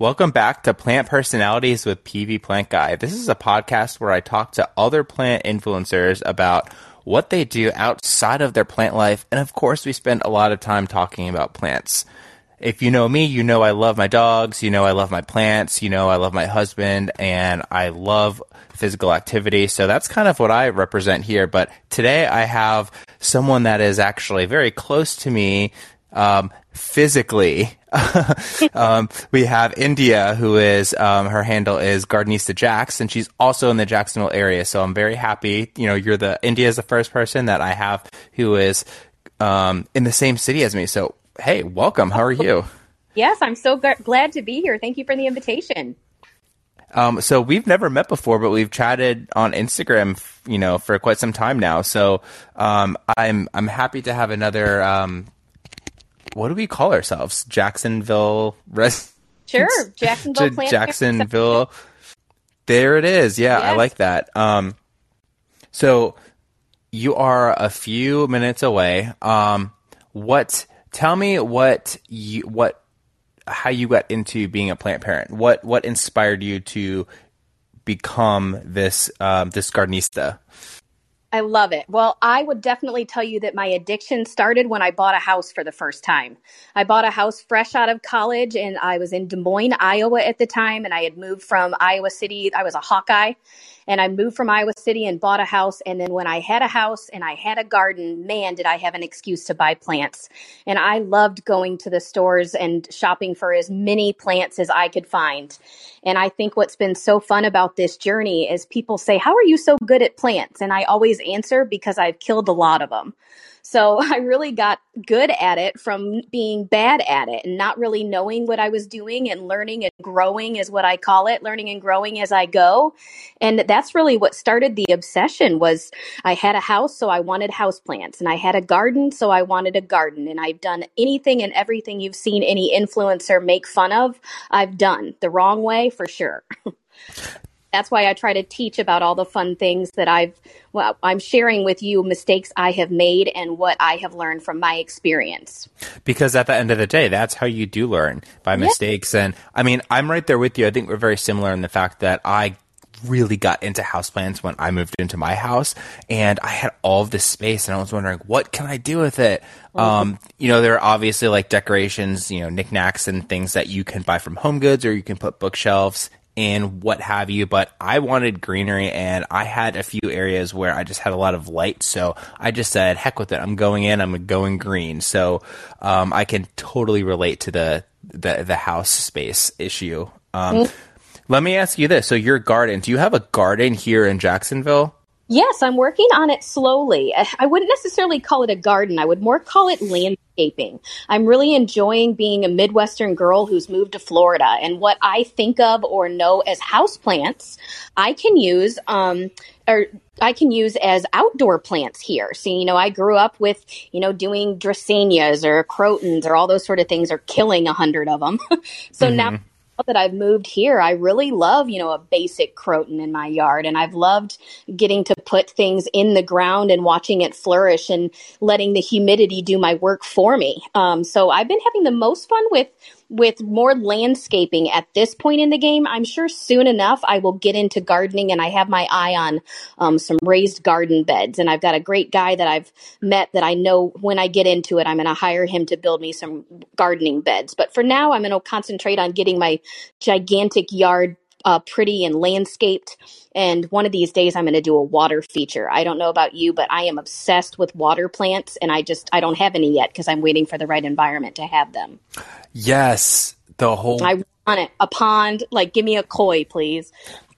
Welcome back to Plant Personalities with PV Plant Guy. This is a podcast where I talk to other plant influencers about what they do outside of their plant life. And of course, we spend a lot of time talking about plants. If you know me, you know I love my dogs, you know I love my plants, you know I love my husband, and I love physical activity. So that's kind of what I represent here. But today I have someone that is actually very close to me um, physically. um, we have India, who is um, her handle is Gardenista Jax, and she's also in the Jacksonville area. So I'm very happy. You know, you're the India is the first person that I have who is um, in the same city as me. So hey, welcome. How are you? Yes, I'm so g- glad to be here. Thank you for the invitation. Um, so we've never met before, but we've chatted on Instagram, you know, for quite some time now. So um, I'm I'm happy to have another um, what do we call ourselves? Jacksonville res. Sure, Jacksonville. Jacksonville. There it is. Yeah, yes. I like that. Um, so you are a few minutes away. Um, what? Tell me what you what how you got into being a plant parent. What what inspired you to become this um, this gardenista? I love it. Well, I would definitely tell you that my addiction started when I bought a house for the first time. I bought a house fresh out of college and I was in Des Moines, Iowa at the time. And I had moved from Iowa City. I was a Hawkeye and I moved from Iowa City and bought a house. And then when I had a house and I had a garden, man, did I have an excuse to buy plants. And I loved going to the stores and shopping for as many plants as I could find. And I think what's been so fun about this journey is people say, How are you so good at plants? And I always answer because I've killed a lot of them. So I really got good at it from being bad at it and not really knowing what I was doing and learning and growing is what I call it, learning and growing as I go. And that's really what started the obsession was I had a house, so I wanted house plants and I had a garden, so I wanted a garden. And I've done anything and everything you've seen any influencer make fun of, I've done the wrong way for sure. that's why I try to teach about all the fun things that I've, well, I'm sharing with you mistakes I have made and what I have learned from my experience. Because at the end of the day, that's how you do learn by mistakes. And I mean, I'm right there with you. I think we're very similar in the fact that I really got into houseplants when I moved into my house and I had all of this space and I was wondering what can I do with it? Um, you know, there are obviously like decorations, you know, knickknacks and things that you can buy from home goods or you can put bookshelves and what have you, but I wanted greenery and I had a few areas where I just had a lot of light. So I just said, heck with it. I'm going in, I'm going green. So, um, I can totally relate to the, the, the house space issue. Um, mm-hmm. let me ask you this. So your garden, do you have a garden here in Jacksonville? Yes, I'm working on it slowly. I wouldn't necessarily call it a garden. I would more call it landscaping. I'm really enjoying being a Midwestern girl who's moved to Florida. And what I think of or know as houseplants, I can use, um, or I can use as outdoor plants here. So, you know, I grew up with, you know, doing dracaenas or crotons or all those sort of things or killing a hundred of them. so mm-hmm. now that I've moved here, I really love, you know, a basic croton in my yard. And I've loved getting to put things in the ground and watching it flourish and letting the humidity do my work for me. Um, so I've been having the most fun with with more landscaping at this point in the game. I'm sure soon enough I will get into gardening and I have my eye on um, some raised garden beds. And I've got a great guy that I've met that I know when I get into it, I'm going to hire him to build me some gardening beds. But for now, I'm going to concentrate on getting my gigantic yard uh, pretty and landscaped. And one of these days, I'm going to do a water feature. I don't know about you, but I am obsessed with water plants, and I just I don't have any yet because I'm waiting for the right environment to have them. Yes, the whole. I want it a pond. Like, give me a koi, please.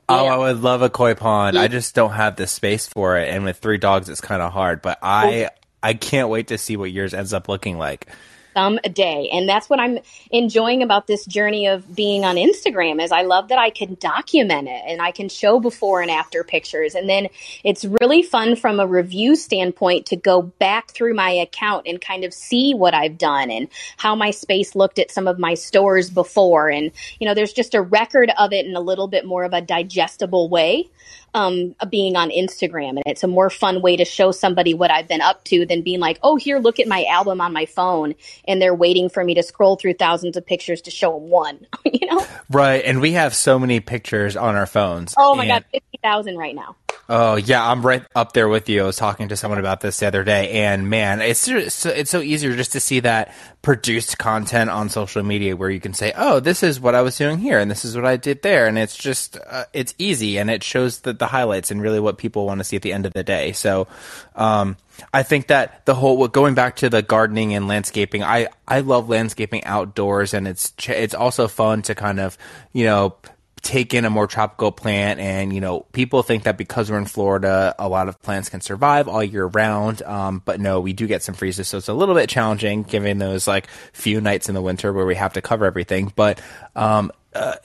Oh, yeah. I would love a koi pond. Yeah. I just don't have the space for it, and with three dogs, it's kind of hard. But I oh. I can't wait to see what yours ends up looking like some a day. And that's what I'm enjoying about this journey of being on Instagram is I love that I can document it and I can show before and after pictures. And then it's really fun from a review standpoint to go back through my account and kind of see what I've done and how my space looked at some of my stores before. And, you know, there's just a record of it in a little bit more of a digestible way. Um, being on Instagram, and it's a more fun way to show somebody what I've been up to than being like, "Oh, here, look at my album on my phone," and they're waiting for me to scroll through thousands of pictures to show them one. you know? Right, and we have so many pictures on our phones. Oh my and- god, fifty thousand right now. Oh yeah, I'm right up there with you. I was talking to someone about this the other day, and man, it's just, it's so easier just to see that produced content on social media where you can say, "Oh, this is what I was doing here, and this is what I did there," and it's just uh, it's easy, and it shows the, the highlights and really what people want to see at the end of the day. So, um, I think that the whole going back to the gardening and landscaping, I I love landscaping outdoors, and it's it's also fun to kind of you know take in a more tropical plant and you know people think that because we're in florida a lot of plants can survive all year round. Um, but no we do get some freezes. So it's a little bit challenging given those like few nights in the winter where we have to cover everything. But um, uh,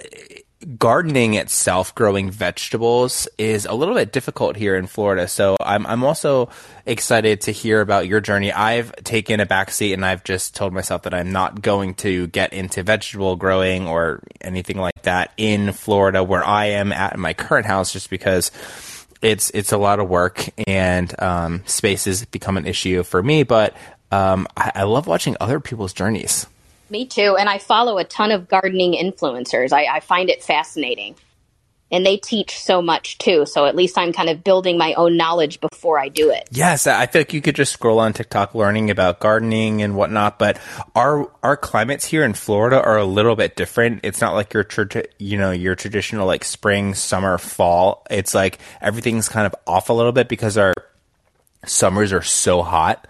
gardening itself, growing vegetables, is a little bit difficult here in Florida. So I'm I'm also excited to hear about your journey. I've taken a backseat and I've just told myself that I'm not going to get into vegetable growing or anything like that in Florida where I am at in my current house, just because it's it's a lot of work and um, space has become an issue for me. But um, I, I love watching other people's journeys. Me too. And I follow a ton of gardening influencers. I, I find it fascinating. And they teach so much too. So at least I'm kind of building my own knowledge before I do it. Yes, I feel like you could just scroll on TikTok learning about gardening and whatnot, but our our climates here in Florida are a little bit different. It's not like your tra- you know your traditional like spring, summer, fall. It's like everything's kind of off a little bit because our summers are so hot.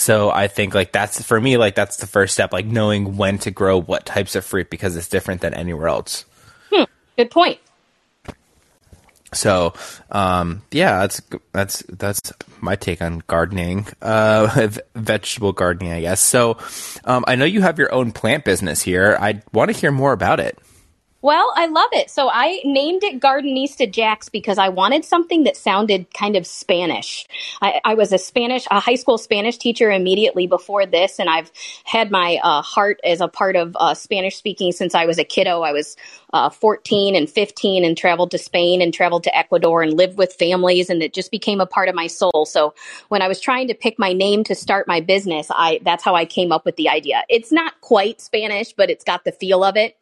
So I think like that's for me like that's the first step, like knowing when to grow what types of fruit because it's different than anywhere else. Hmm, good point. So, um, yeah, that's that's that's my take on gardening, uh, vegetable gardening, I guess. So, um, I know you have your own plant business here. I want to hear more about it. Well, I love it. So I named it Gardenista Jax because I wanted something that sounded kind of Spanish. I, I, was a Spanish, a high school Spanish teacher immediately before this, and I've had my uh, heart as a part of uh, Spanish speaking since I was a kiddo. I was uh, 14 and 15 and traveled to Spain and traveled to Ecuador and lived with families, and it just became a part of my soul. So when I was trying to pick my name to start my business, I that's how I came up with the idea. It's not quite Spanish, but it's got the feel of it,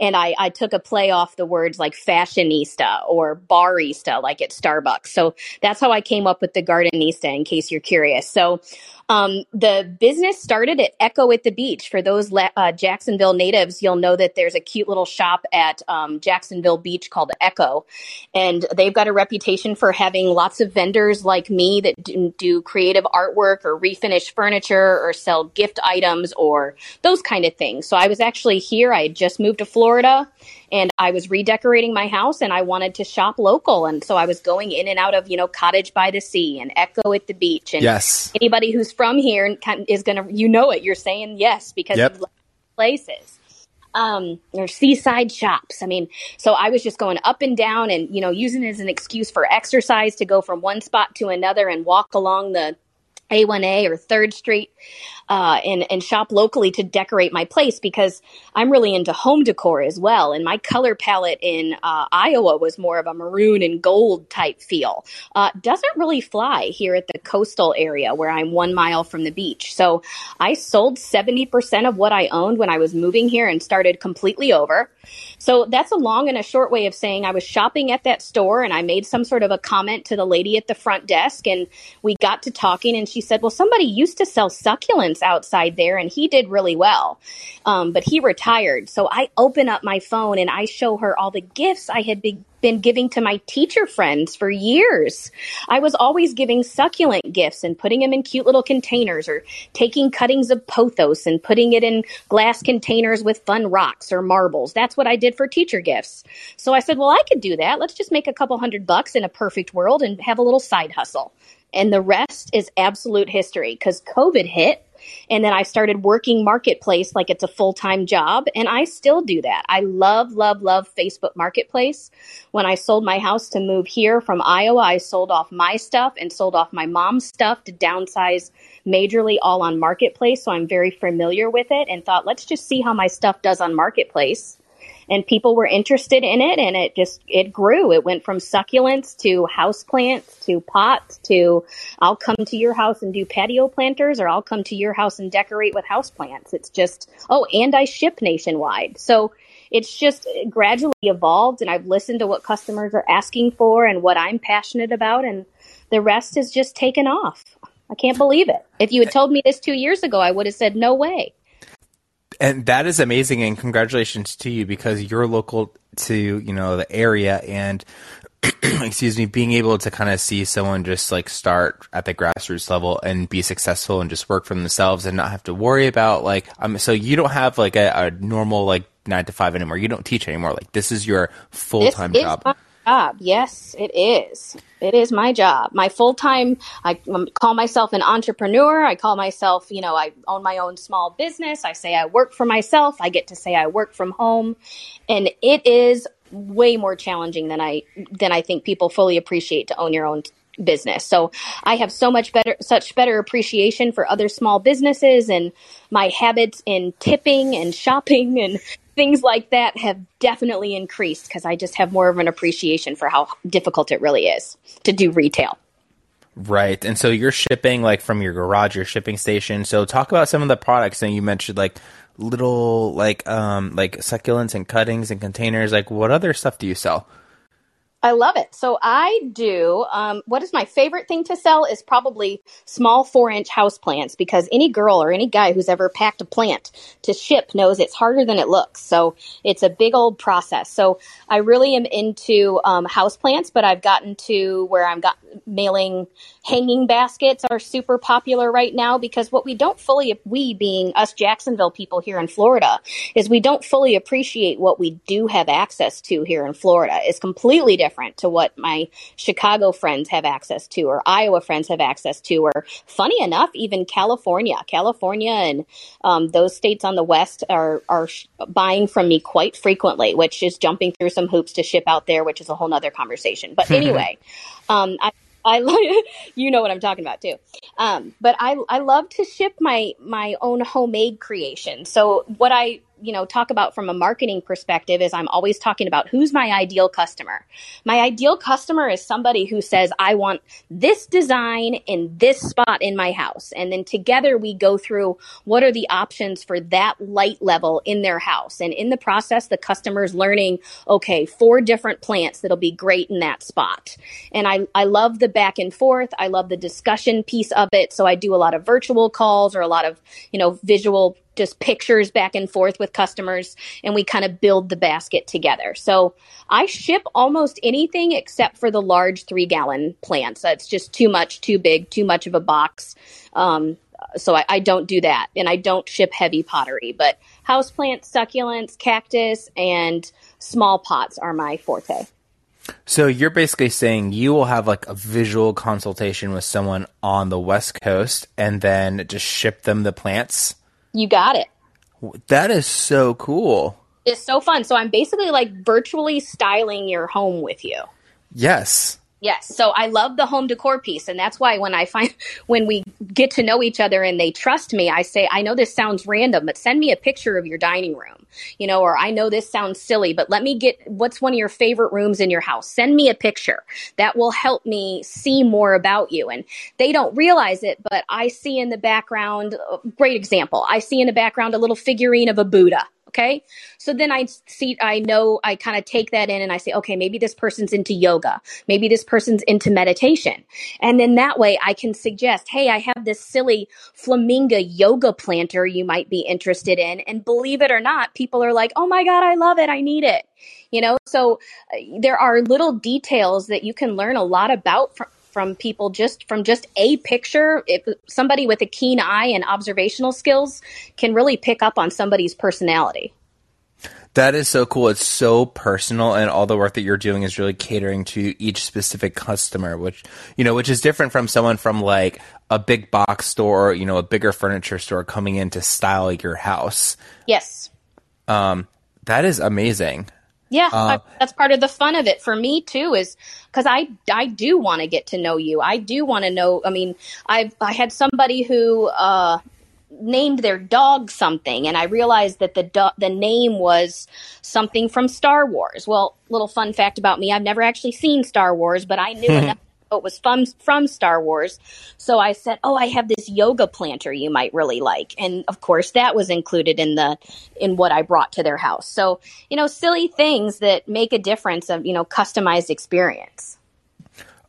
and I, I took a play off the words like fashionista or barista, like at Starbucks. So that's how I came up with the Gardenista, in case you're curious. So um, the business started at Echo at the Beach. For those uh, Jacksonville natives, you'll know that there's a cute little shop at um, Jacksonville Beach called Echo. And they've got a reputation for having lots of vendors like me that do, do creative artwork or refinish furniture or sell gift items or those kind of things. So I was actually here. I had just moved to Florida and I was redecorating my house and I wanted to shop local. And so I was going in and out of, you know, Cottage by the Sea and Echo at the Beach. And yes. anybody who's from here is going to, you know it. You're saying yes because yep. places. Um, or seaside shops. I mean, so I was just going up and down and, you know, using it as an excuse for exercise to go from one spot to another and walk along the a1A or Third Street, uh, and and shop locally to decorate my place because I'm really into home decor as well. And my color palette in uh, Iowa was more of a maroon and gold type feel. Uh, doesn't really fly here at the coastal area where I'm one mile from the beach. So I sold 70% of what I owned when I was moving here and started completely over. So that's a long and a short way of saying I was shopping at that store and I made some sort of a comment to the lady at the front desk and we got to talking and she said, well, somebody used to sell succulents outside there and he did really well. Um, but he retired. So I open up my phone and I show her all the gifts I had been been giving to my teacher friends for years. I was always giving succulent gifts and putting them in cute little containers or taking cuttings of pothos and putting it in glass containers with fun rocks or marbles. That's what I did for teacher gifts. So I said, well, I could do that. Let's just make a couple hundred bucks in a perfect world and have a little side hustle. And the rest is absolute history because COVID hit and then I started working marketplace like it's a full time job. And I still do that. I love, love, love Facebook Marketplace. When I sold my house to move here from Iowa, I sold off my stuff and sold off my mom's stuff to downsize majorly all on Marketplace. So I'm very familiar with it and thought, let's just see how my stuff does on Marketplace. And people were interested in it and it just it grew. It went from succulents to house plants to pots to i'll come to your house and do patio planters or i'll come to your house and decorate with house plants. It's just oh and i ship nationwide. So it's just gradually evolved and i've listened to what customers are asking for and what i'm passionate about and the rest has just taken off. I can't believe it. If you had eh. told me this two years ago i would have said no way and that is amazing and congratulations to you because you're local to you know the area and excuse me being able to kind of see someone just like start at the grassroots level and be successful and just work for themselves and not have to worry about like um so you don't have like a, a normal like nine to five anymore. You don't teach anymore. Like this is your full-time This is job. my job. Yes, it is. It is my job. My full time, I call myself an entrepreneur. I call myself, you know, I own my own small business. I say I work for myself. I get to say I work from home. And it is way more challenging than I than I think people fully appreciate to own your own business. So I have so much better such better appreciation for other small businesses and my habits in tipping and shopping and things like that have definitely increased because I just have more of an appreciation for how difficult it really is to do retail. Right. And so you're shipping like from your garage, your shipping station. So talk about some of the products and you mentioned like little like um like succulents and cuttings and containers. Like what other stuff do you sell? I love it. So I do. Um, what is my favorite thing to sell is probably small four inch house plants because any girl or any guy who's ever packed a plant to ship knows it's harder than it looks. So it's a big old process. So I really am into um, house plants, but I've gotten to where I'm got mailing hanging baskets are super popular right now because what we don't fully we being us Jacksonville people here in Florida is we don't fully appreciate what we do have access to here in Florida. It's completely different to what my Chicago friends have access to or Iowa friends have access to or funny enough even California, California and um, those states on the west are are sh- buying from me quite frequently, which is jumping through some hoops to ship out there, which is a whole nother conversation. But anyway, um, I I love you know what I'm talking about too. Um, but I I love to ship my my own homemade creation. So what I you know talk about from a marketing perspective is I'm always talking about who's my ideal customer. My ideal customer is somebody who says I want this design in this spot in my house, and then together we go through what are the options for that light level in their house, and in the process the customer's learning okay four different plants that'll be great in that spot. And I I love the back and forth. I love the discussion piece of it. So I do a lot of virtual calls or a lot of you know visual just pictures back and forth with customers and we kind of build the basket together. So I ship almost anything except for the large three gallon plants. That's just too much, too big, too much of a box. Um, so I, I don't do that and I don't ship heavy pottery, but houseplants, succulents, cactus, and small pots are my forte. So you're basically saying you will have like a visual consultation with someone on the West Coast and then just ship them the plants. You got it. That is so cool. It's so fun. So I'm basically like virtually styling your home with you. Yes. Yes. So I love the home decor piece. And that's why when I find, when we get to know each other and they trust me, I say, I know this sounds random, but send me a picture of your dining room, you know, or I know this sounds silly, but let me get what's one of your favorite rooms in your house. Send me a picture that will help me see more about you. And they don't realize it, but I see in the background, uh, great example. I see in the background a little figurine of a Buddha. Okay. So then I see, I know, I kind of take that in and I say, okay, maybe this person's into yoga. Maybe this person's into meditation. And then that way I can suggest, hey, I have this silly flamingo yoga planter you might be interested in. And believe it or not, people are like, oh my God, I love it. I need it. You know, so uh, there are little details that you can learn a lot about from, from people just from just a picture if somebody with a keen eye and observational skills can really pick up on somebody's personality That is so cool. It's so personal, and all the work that you're doing is really catering to each specific customer, which you know, which is different from someone from like a big box store, or, you know, a bigger furniture store coming in to style your house. yes Um, that is amazing. Yeah, I, that's part of the fun of it for me too. Is because I I do want to get to know you. I do want to know. I mean, I've I had somebody who uh, named their dog something and I realized that the do- the name was something from Star Wars. Well, little fun fact about me, I've never actually seen Star Wars, but I knew enough it was from from Star Wars. So I said, "Oh, I have this yoga planter you might really like." And of course, that was included in the in what I brought to their house. So, you know, silly things that make a difference of, you know, customized experience.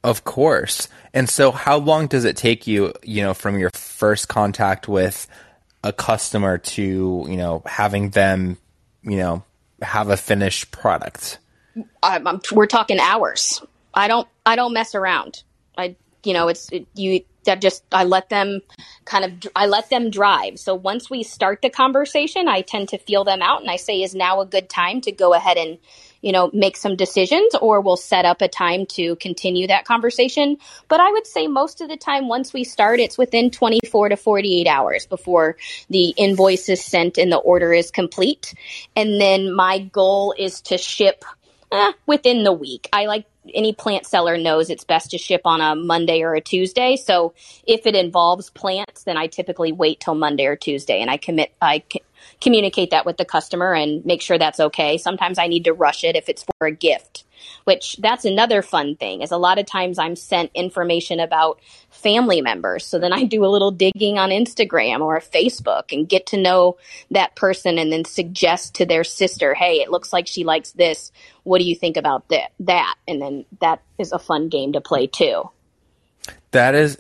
Of course. And so how long does it take you, you know, from your first contact with a customer to, you know, having them, you know, have a finished product? We're talking hours. I don't I don't mess around. I you know it's it, you that just I let them kind of I let them drive. So once we start the conversation, I tend to feel them out and I say is now a good time to go ahead and you know make some decisions or we'll set up a time to continue that conversation. But I would say most of the time once we start it's within 24 to 48 hours before the invoice is sent and the order is complete. And then my goal is to ship eh, within the week. I like any plant seller knows it's best to ship on a Monday or a Tuesday. So if it involves plants, then I typically wait till Monday or Tuesday and I commit, I c- communicate that with the customer and make sure that's okay. Sometimes I need to rush it if it's for a gift which that's another fun thing is a lot of times I'm sent information about family members. So then I do a little digging on Instagram or Facebook and get to know that person and then suggest to their sister, Hey, it looks like she likes this. What do you think about that? That. And then that is a fun game to play too. That is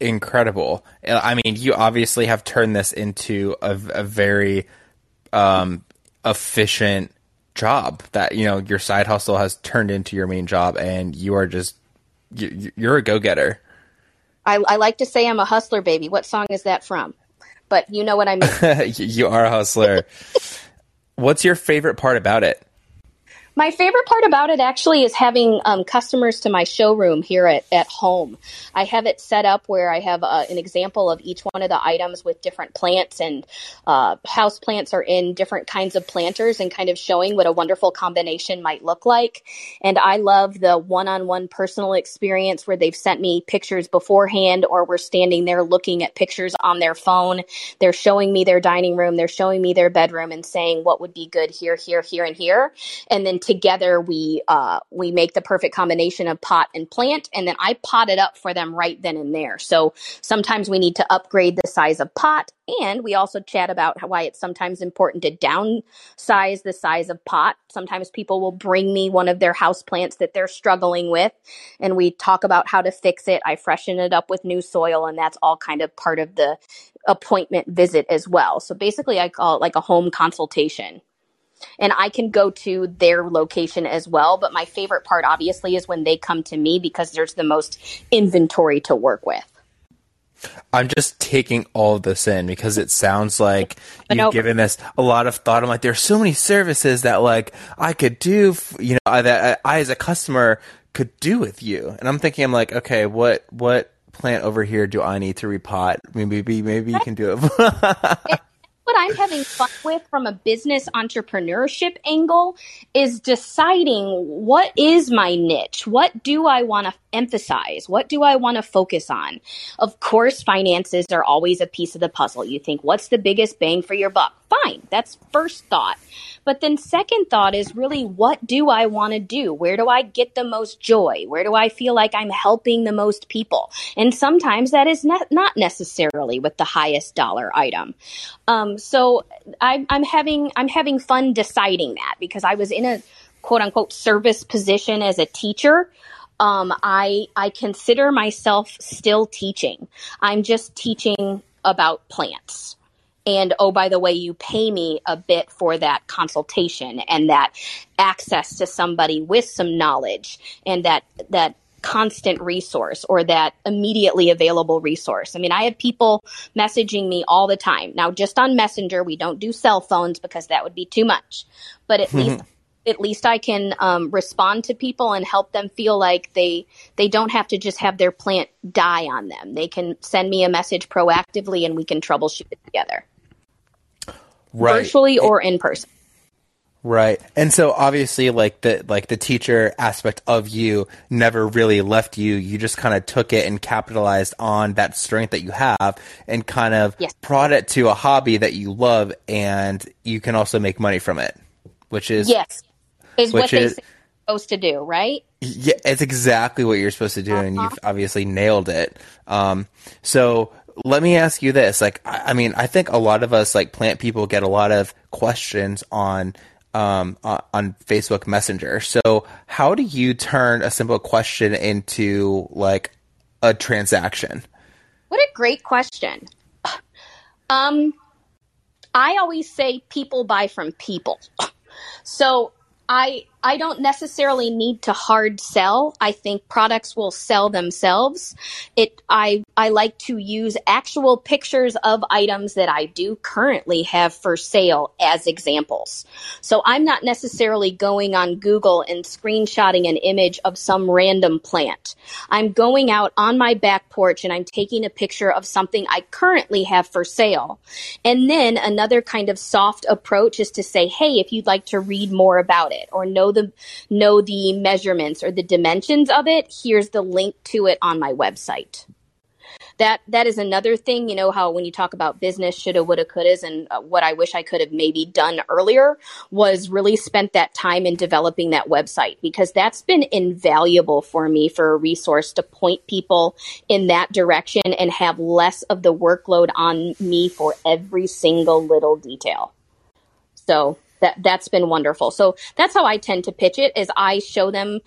incredible. I mean, you obviously have turned this into a, a very um, efficient job that you know your side hustle has turned into your main job and you are just you're a go-getter. I, I like to say i'm a hustler baby. What song is that from? But you know what i mean. You are a hustler. What's your favorite part about it my favorite part about it actually is having um, customers to my showroom here at, at home. I have it set up where I have uh, an example of each one of the items with different plants and uh, house plants are in different kinds of planters and kind of showing what a wonderful combination might look like. And I love the one-on-one personal experience where they've sent me pictures beforehand or we're standing there looking at pictures on their phone. They're showing me their dining room. They're showing me their bedroom and saying what would be good here, here, here, and here. And then together we uh, we make the perfect combination of pot and plant and then i pot it up for them right then and there. So sometimes we need to upgrade the size of pot and we also chat about why it's sometimes important to downsize the size of pot. Sometimes people will bring me one of their house plants that they're struggling with and we talk about how to fix it. I freshen it up with new soil and that's all kind of part of the appointment visit as well. So basically i call it like a home consultation and I can go to their location as well. But my favorite part, obviously, is when they come to me because there's the most inventory to work with. I'm just taking all of this in because it sounds like you've given this a lot of thought. I'm like, there's so many services that like I could do, you know, uh, that I as a customer could do with you. And I'm thinking, I'm like, okay, what what plant over here do I need to repot? Maybe maybe you can do it. what I'm having fun with from a business entrepreneurship angle is deciding what is my niche? What do I want to emphasize? What do I want to focus on? Of course, finances are always a piece of the puzzle. You think, what's the biggest bang for your buck? Fine. That's first thought. But then second thought is really what do I want to do? Where do I get the most joy? Where do I feel like I'm helping the most people? And sometimes that is not necessarily with the highest dollar item. Um, so I, I'm having I'm having fun deciding that because I was in a quote unquote service position as a teacher. Um, I I consider myself still teaching. I'm just teaching about plants and oh by the way you pay me a bit for that consultation and that access to somebody with some knowledge and that that constant resource or that immediately available resource. I mean, I have people messaging me all the time. Now, just on Messenger, we don't do cell phones because that would be too much. But at least at least I can um, respond to people and help them feel like they they don't have to just have their plant die on them. They can send me a message proactively, and we can troubleshoot it together right. virtually or in person. Right. And so obviously like the like the teacher aspect of you never really left you. You just kind of took it and capitalized on that strength that you have and kind of Yes. brought it to a hobby that you love and you can also make money from it, which is Yes, is what they is- say you're supposed to do, right? Yeah, it's exactly what you're supposed to do, and you've obviously nailed it. Um, so let me ask you this: like, I, I mean, I think a lot of us, like plant people, get a lot of questions on um, on, Facebook Messenger. So, how do you turn a simple question into like a transaction? What a great question. Um, I always say people buy from people. So I I don't necessarily need to hard sell. I think products will sell themselves. It I I like to use actual pictures of items that I do currently have for sale as examples. So I'm not necessarily going on Google and screenshotting an image of some random plant. I'm going out on my back porch and I'm taking a picture of something I currently have for sale. And then another kind of soft approach is to say, "Hey, if you'd like to read more about it or know the know the measurements or the dimensions of it, here's the link to it on my website." That that is another thing, you know how when you talk about business shoulda woulda couldas and uh, what I wish I could have maybe done earlier was really spent that time in developing that website because that's been invaluable for me for a resource to point people in that direction and have less of the workload on me for every single little detail. So that that's been wonderful. So that's how I tend to pitch it is I show them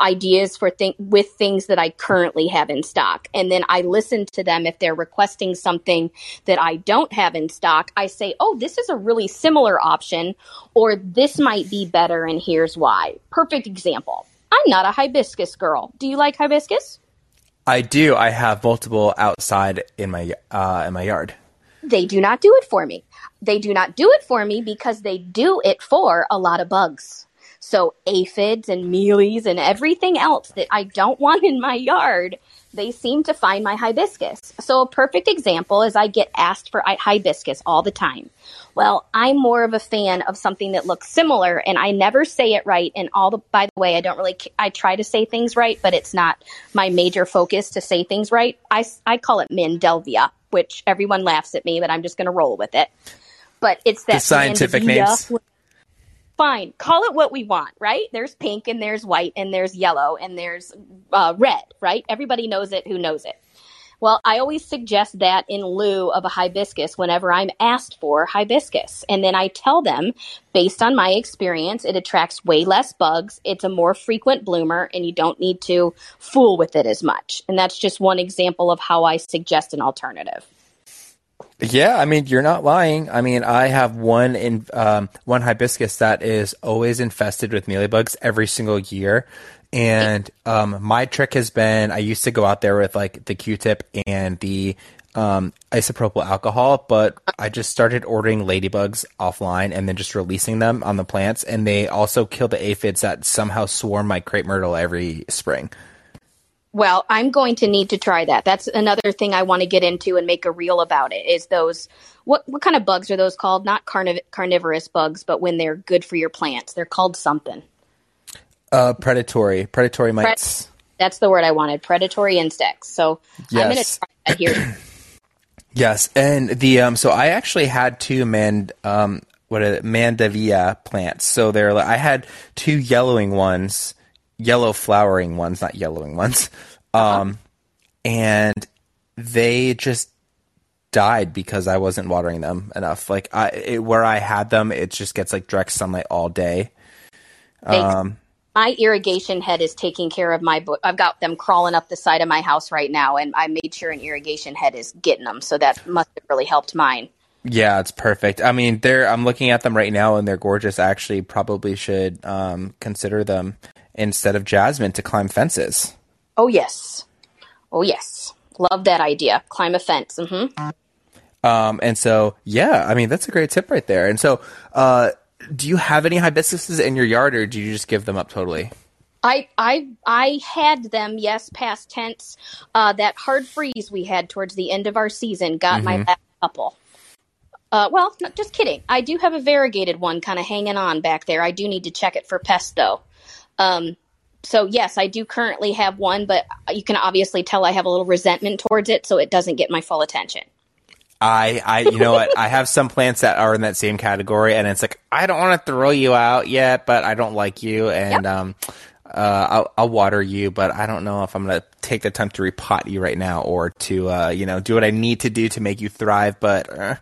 ideas for thing with things that I currently have in stock. And then I listen to them if they're requesting something that I don't have in stock. I say, "Oh, this is a really similar option or this might be better and here's why." Perfect example. I'm not a hibiscus girl. Do you like hibiscus? I do. I have multiple outside in my uh, in my yard. they do not do it for me. They do not do it for me because they do it for a lot of bugs. So aphids and mealies and everything else that I don't want in my yard, they seem to find my hibiscus. So a perfect example is I get asked for hi- hibiscus all the time. Well, I'm more of a fan of something that looks similar and I never say it right and all the by the way, I don't really I try to say things right, but it's not my major focus to say things right. I I call it Mandelvia, which everyone laughs at me, but I'm just going to roll with it. But it's that The scientific names. Fine, call it what we want, right? There's pink and there's white and there's yellow and there's uh, red, right? Everybody knows it who knows it. Well, I always suggest that in lieu of a hibiscus whenever I'm asked for hibiscus. And then I tell them, based on my experience, it attracts way less bugs, it's a more frequent bloomer, and you don't need to fool with it as much. And that's just one example of how I suggest an alternative. Yeah, I mean, you're not lying. I mean, I have one in um, one hibiscus that is always infested with mealybugs every single year. And um, my trick has been I used to go out there with like the Q-tip and the um, isopropyl alcohol, but I just started ordering ladybugs offline and then just releasing them on the plants. And they also kill the aphids that somehow swarm my crepe myrtle every spring. Well, I'm going to need to try that. That's another thing I want to get into and make a reel about it. Is those what what kind of bugs are those called? Not carniv- carnivorous bugs, but when they're good for your plants, they're called something. Uh, predatory, predatory mites. That's the word I wanted. Predatory insects. So I'm going to Yes. try that here. Yes, and the um, so I actually had two man um, what are it, mandevilla plants. So they're I had two yellowing ones, yellow flowering ones, not yellowing ones, um, and they just died because I wasn't watering them enough. Like I, it, where I had them, it just gets like direct sunlight all day. Thanks. my irrigation head is taking care of my. bu- I've got them crawling up the side of my house right now, and I made sure an irrigation head is getting them. So that must have really helped mine. Yeah, it's perfect. I mean, they're I'm looking at them right now and they're gorgeous. I actually probably should um, consider them instead of jasmine to climb fences. Oh yes, oh yes, love that idea. Climb a fence. hmm Um, and so, yeah, I mean, that's a great tip right there. And so, uh, do you have any hibiscuses in your yard, or do you just give them up totally? I I I had them, yes, past tense. Uh, that hard freeze we had towards the end of our season got my last couple. Uh, well, not, just kidding. I do have a variegated one kind of hanging on back there. I do need to check it for pests, though. Um, so yes, I do currently have one, but you can obviously tell I have a little resentment towards it, so it doesn't get my full attention. I, I, you know what? I have some plants that are in that same category, and it's like I don't want to throw you out yet, but I don't like you, and yep. um, uh, I'll, I'll, water you, but I don't know if I'm gonna take the time to repot you right now or to, uh, you know, do what I need to do to make you thrive. But uh,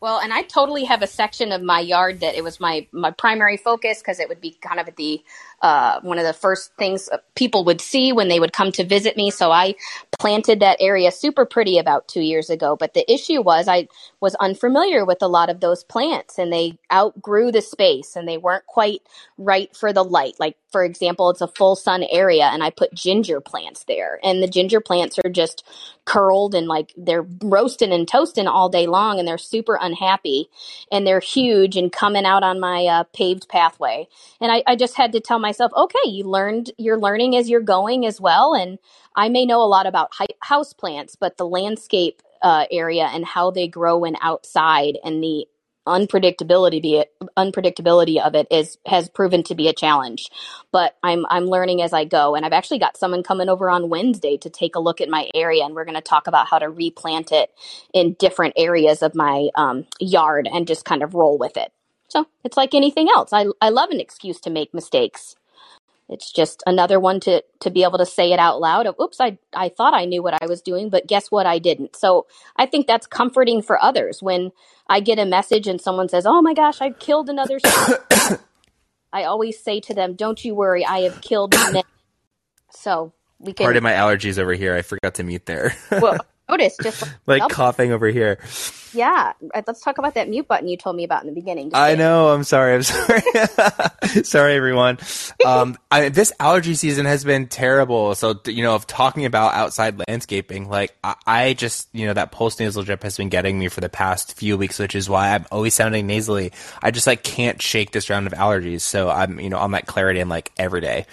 well, and I totally have a section of my yard that it was my my primary focus because it would be kind of at the uh, one of the first things people would see when they would come to visit me. So I planted that area super pretty about two years ago. But the issue was I was unfamiliar with a lot of those plants and they outgrew the space and they weren't quite right for the light. Like, for example, it's a full sun area and I put ginger plants there and the ginger plants are just curled and like they're roasting and toasting all day long and they're super unhappy and they're huge and coming out on my uh, paved pathway. And I, I just had to tell myself, okay, you learned, you're learning as you're going as well. And I may know a lot about hi- house plants, but the landscape uh, area and how they grow in outside and the unpredictability unpredictability of it is has proven to be a challenge. But i'm i'm learning as i go. And i've actually got someone coming over on wednesday to take a look at my area and we're going to talk about how to replant it in different areas of my um, yard and just kind of roll with it. So it's like anything else. I, I love an excuse to make mistakes it's just another one to to be able to say it out loud of oops i i thought i knew what i was doing but guess what? I didn't. So i think that's comforting for others when i get a message and someone says oh my gosh i've killed another i always say to them don't you worry i have killed many. so we can part of my allergies over here. I forgot to mute there. Well notice just like, like coughing over here yeah, let's talk about that mute button you told me about in the beginning. I know. I'm sorry. I'm sorry. sorry, everyone. Um, I, this allergy season has been terrible. So you know, of talking about outside landscaping, like I, I just you know that post nasal drip has been getting me for the past few weeks, which is why I'm always sounding nasally. I just like can't shake this round of allergies. So I'm you know on that Claritin like every day.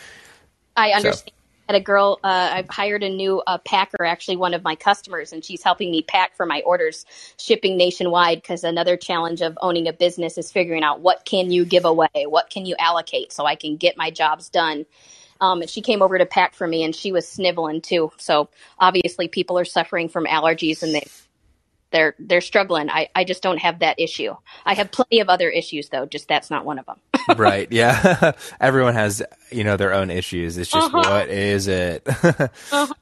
I understand. So had a girl uh, i've hired a new uh, packer actually one of my customers and she's helping me pack for my orders shipping nationwide because another challenge of owning a business is figuring out what can you give away what can you allocate so i can get my jobs done. Um, and she came over to pack for me and she was sniveling too. So obviously people are suffering from allergies and they they're they're struggling. I, I just don't have that issue. I have plenty of other issues though, just that's not one of them. right. Yeah. Everyone has, you know, their own issues. It's just uh-huh. what is it? uh-huh.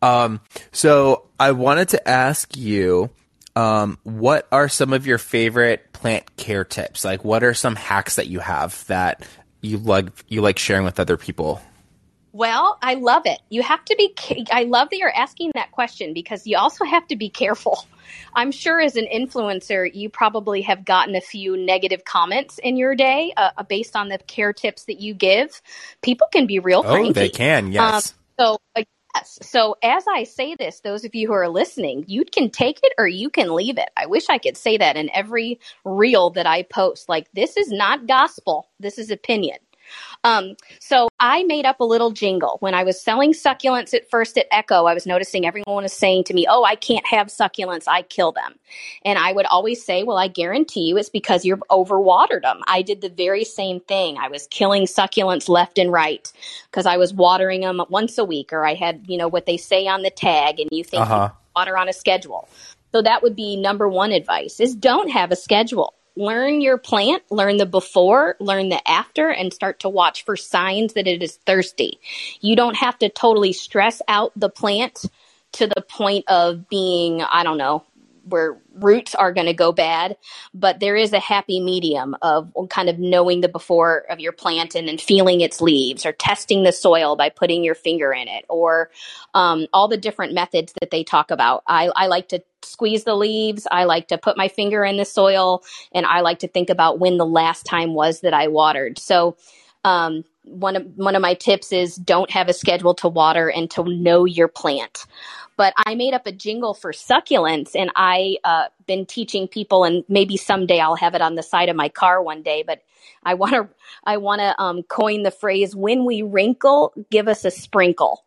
Um so I wanted to ask you um what are some of your favorite plant care tips? Like what are some hacks that you have that you like you like sharing with other people? Well, I love it. You have to be, I love that you're asking that question because you also have to be careful. I'm sure as an influencer, you probably have gotten a few negative comments in your day uh, uh based on the care tips that you give. People can be real cranky. Oh, they can, yes. Um, so, uh, yes. So as I say this, those of you who are listening, you can take it or you can leave it. I wish I could say that in every reel that I post. Like, this is not gospel. This is opinion. Um, so I made up a little jingle. When I was selling succulents at first at Echo, I was noticing everyone was saying to me, Oh, I can't have succulents. I kill them. And I would always say, Well, I guarantee you it's because you've overwatered them. I did the very same thing. I was killing succulents left and right because I was watering them once a week, or I had, you know, what they say on the tag, and you think uh-huh. you water on a schedule. So that would be number one advice is don't have a schedule learn your plant, learn the before, learn the after, and start to watch for signs that it is thirsty. You don't have to totally stress out the plant to the point of being, I don't know, where roots are going to go bad, but there is a happy medium of kind of knowing the before of your plant and then feeling its leaves or testing the soil by putting your finger in it or um, all the different methods that they talk about. I, I like to squeeze the leaves. I like to put my finger in the soil and I like to think about when the last time was that I watered. So, um, one of one of my tips is don't have a schedule to water and to know your plant. But I made up a jingle for succulents, and I uh, been teaching people, and maybe someday I'll have it on the side of my car one day. But I want to I want to um, coin the phrase "When we wrinkle, give us a sprinkle,"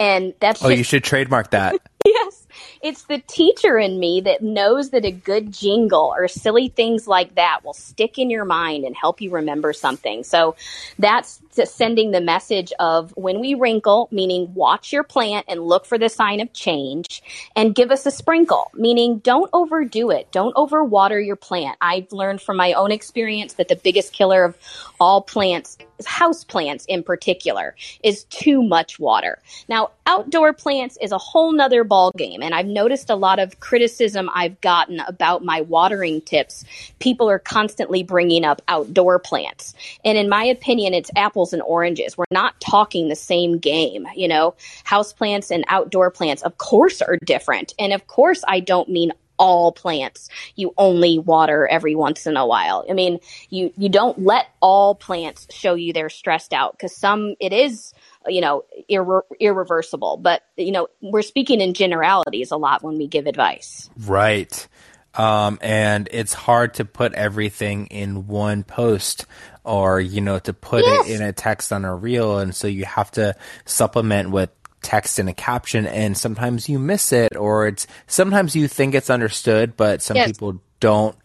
and that's oh, just, you should trademark that. yes, it's the teacher in me that knows that a good jingle or silly things like that will stick in your mind and help you remember something. So that's sending the message of when we wrinkle, meaning watch your plant and look for the sign of change, and give us a sprinkle, meaning don't overdo it. Don't overwater your plant. I've learned from my own experience that the biggest killer of all plants, house plants in particular, is too much water. Now, outdoor plants is a whole nother ballgame, and I've noticed a lot of criticism I've gotten about my watering tips. People are constantly bringing up outdoor plants. And in my opinion, it's apples and oranges. We're not talking the same game. You know, house plants and outdoor plants, of course, are different. And of course, I don't mean all plants you only water every once in a while. I mean, you you don't let all plants show you they're stressed out because some it is you know irre- irreversible. But you know we're speaking in generalities a lot when we give advice. Right. Um, and it's hard to put everything in one post or you know to put yes. it in a text on a reel and so you have to supplement with text in a caption and sometimes you miss it or it's sometimes you think it's understood but some yes. people don't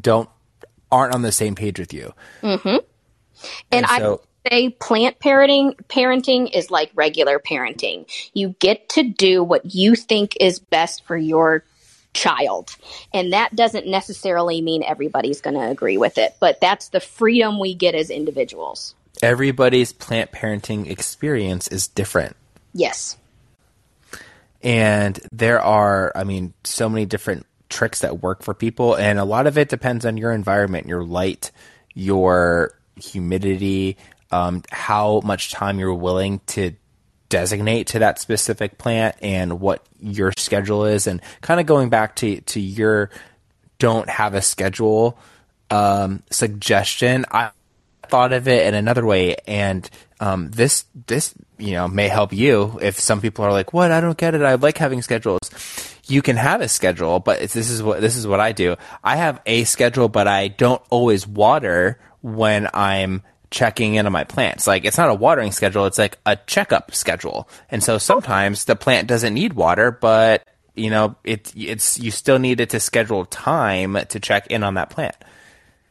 don't aren't on the same page with you. Mm-hmm. and, and so, I say plant parenting parenting is like regular parenting. You get to do what you think is best for your child. And that doesn't necessarily mean everybody's going to agree with it but that's the freedom we get as individuals. Everybody's plant parenting experience is different Yes. And there are, I mean, so many different tricks that work for people, and a lot of it depends on your environment, your light, your humidity, um, how much time you're willing to designate to that specific plant, and what your schedule is, and kind of going back to to your don't have a schedule um, suggestion. I thought of it in another way, and um, this this you know may help you if some people are like, "What? I don't get it. I like having schedules." You can have a schedule, but this is what this is what I do. I have a schedule, but I don't always water when I'm checking in on my plants. Like it's not a watering schedule; it's like a checkup schedule. And so sometimes the plant doesn't need water, but you know it it's you still need it to schedule time to check in on that plant.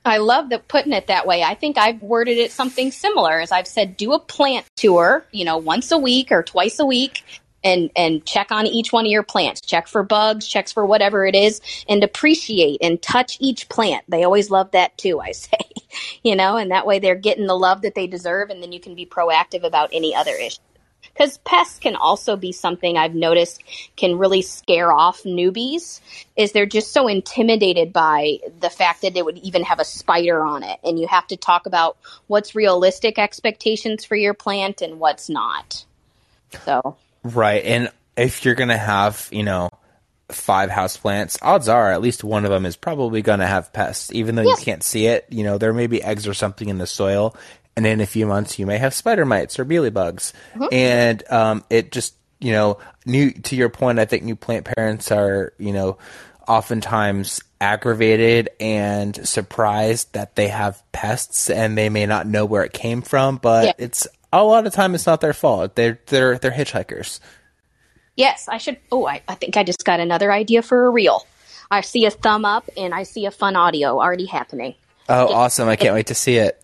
I love that putting it that way. I think I've worded it something similar as I've said, do a plant tour, you know, once a week or twice a week and, and check on each one of your plants. Check for bugs, checks for whatever it is and appreciate and touch each plant. They always love that too, I say, you know, and that way they're getting the love that they deserve and then you can be proactive about any other issue because pests can also be something I've noticed can really scare off newbies is they're just so intimidated by the fact that it would even have a spider on it and you have to talk about what's realistic expectations for your plant and what's not. So Right. And if you're going to have, you know, five house plants, odds are at least one of them is probably going to have pests, even though yes. you can't see it. You know, there may be eggs or something in the soil, and in a few months you may have spider mites or mealy bugs, mm-hmm. and um, it just you know new to your point. I think new plant parents are you know oftentimes aggravated and surprised that they have pests and they may not know where it came from, but yeah. it's a lot of time it's not their fault. They're they're they're hitchhikers. Yes, I should. Oh, I, I think I just got another idea for a reel. I see a thumb up and I see a fun audio already happening. Oh, awesome! I can't it, wait to see it.